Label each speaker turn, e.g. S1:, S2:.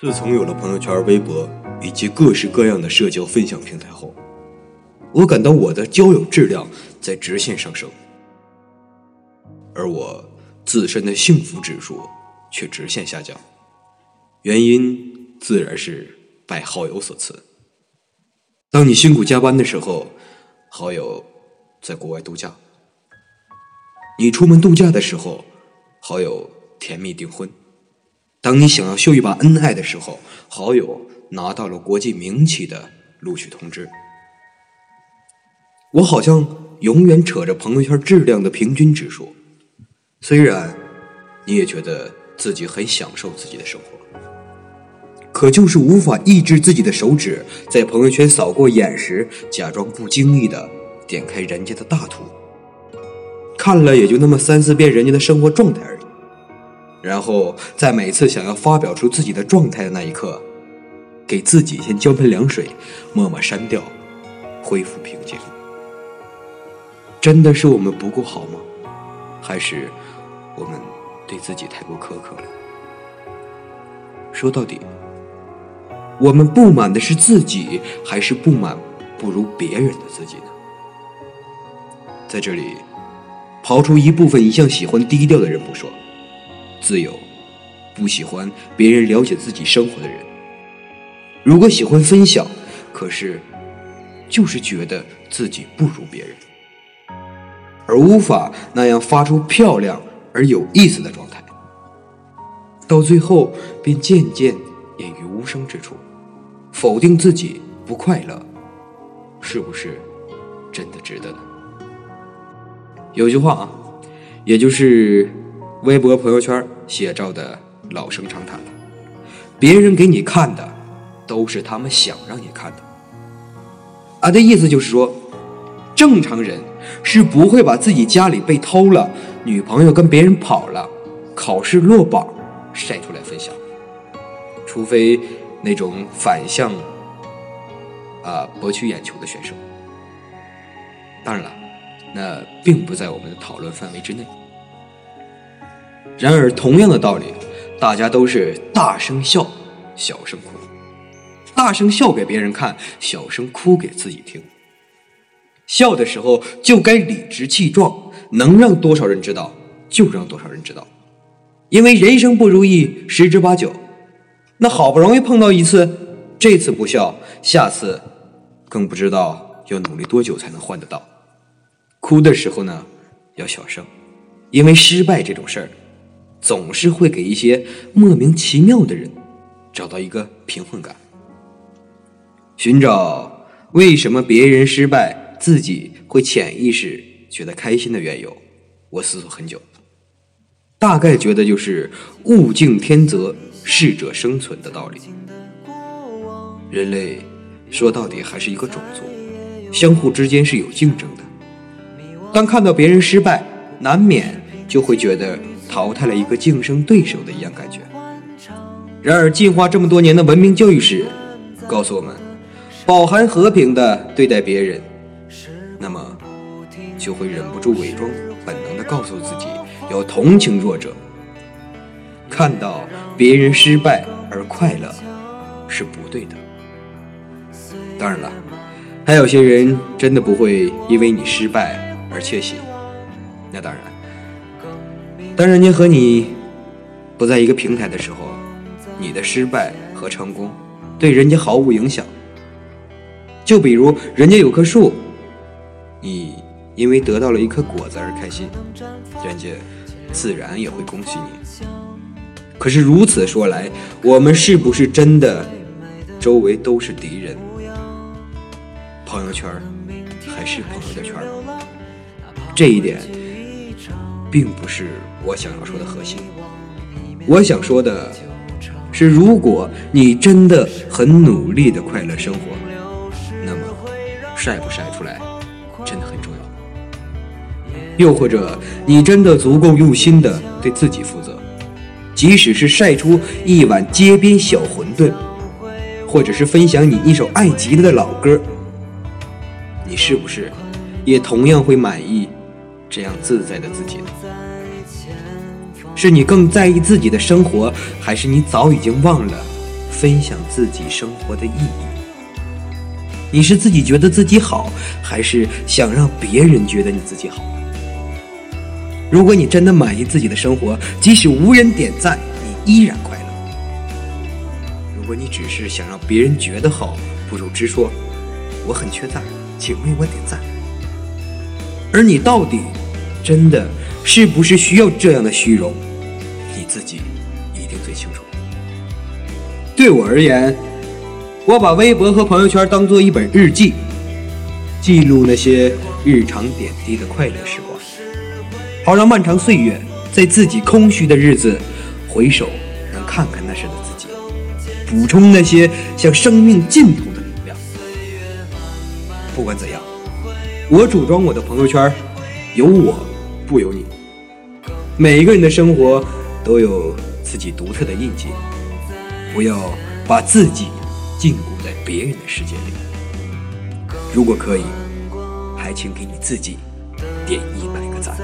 S1: 自从有了朋友圈、微博以及各式各样的社交分享平台后，我感到我的交友质量在直线上升，而我自身的幸福指数却直线下降。原因自然是拜好友所赐。当你辛苦加班的时候，好友在国外度假；你出门度假的时候，好友甜蜜订婚。当你想要秀一把恩爱的时候，好友拿到了国际名企的录取通知。我好像永远扯着朋友圈质量的平均指数，虽然你也觉得自己很享受自己的生活，可就是无法抑制自己的手指在朋友圈扫过眼时，假装不经意的点开人家的大图，看了也就那么三四遍人家的生活状态而已。然后在每次想要发表出自己的状态的那一刻，给自己先浇盆凉水，默默删掉，恢复平静。真的是我们不够好吗？还是我们对自己太过苛刻了？说到底，我们不满的是自己，还是不满不如别人的自己呢？在这里，刨出一部分一向喜欢低调的人不说。自由，不喜欢别人了解自己生活的人。如果喜欢分享，可是就是觉得自己不如别人，而无法那样发出漂亮而有意思的状态，到最后便渐渐隐于无声之处，否定自己不快乐，是不是真的值得呢？有句话啊，也就是。微博、朋友圈写照的老生常谈了，别人给你看的，都是他们想让你看的。啊的意思就是说，正常人是不会把自己家里被偷了、女朋友跟别人跑了、考试落榜晒出来分享，除非那种反向啊博取眼球的选手。当然了，那并不在我们的讨论范围之内。然而，同样的道理，大家都是大声笑，小声哭；大声笑给别人看，小声哭给自己听。笑的时候就该理直气壮，能让多少人知道就让多少人知道，因为人生不如意十之八九。那好不容易碰到一次，这次不笑，下次更不知道要努力多久才能换得到。哭的时候呢，要小声，因为失败这种事儿。总是会给一些莫名其妙的人找到一个平衡感，寻找为什么别人失败自己会潜意识觉得开心的缘由。我思索很久，大概觉得就是物竞天择，适者生存的道理。人类说到底还是一个种族，相互之间是有竞争的。当看到别人失败，难免就会觉得。淘汰了一个竞争对手的一样感觉。然而，进化这么多年的文明教育史告诉我们，饱含和平的对待别人，那么就会忍不住伪装本能的告诉自己要同情弱者。看到别人失败而快乐是不对的。当然了，还有些人真的不会因为你失败而窃喜，那当然。当人家和你不在一个平台的时候，你的失败和成功对人家毫无影响。就比如人家有棵树，你因为得到了一颗果子而开心，人家自然也会恭喜你。可是如此说来，我们是不是真的周围都是敌人？朋友圈还是朋友的圈这一点。并不是我想要说的核心。我想说的是，如果你真的很努力的快乐生活，那么晒不晒出来真的很重要。又或者，你真的足够用心的对自己负责，即使是晒出一碗街边小馄饨，或者是分享你一首爱极了的老歌，你是不是也同样会满意？这样自在的自己呢？是你更在意自己的生活，还是你早已经忘了分享自己生活的意义。你是自己觉得自己好，还是想让别人觉得你自己好？如果你真的满意自己的生活，即使无人点赞，你依然快乐。如果你只是想让别人觉得好，不如直说：“我很缺赞，请为我点赞。”而你到底真的是不是需要这样的虚荣？自己一定最清楚。对我而言。我把微博和朋友圈当做一本日记，记录那些日常点滴的快乐时光，好让漫长岁月在自己空虚的日子，回首能看看那时的自己，补充那些向生命尽头的能量。不管怎样，我主张我的朋友圈有我不有你。每一个人的生活都有自己独特的印记，不要把自己。禁锢在别人的世界里。如果可以，还请给你自己点一百个赞。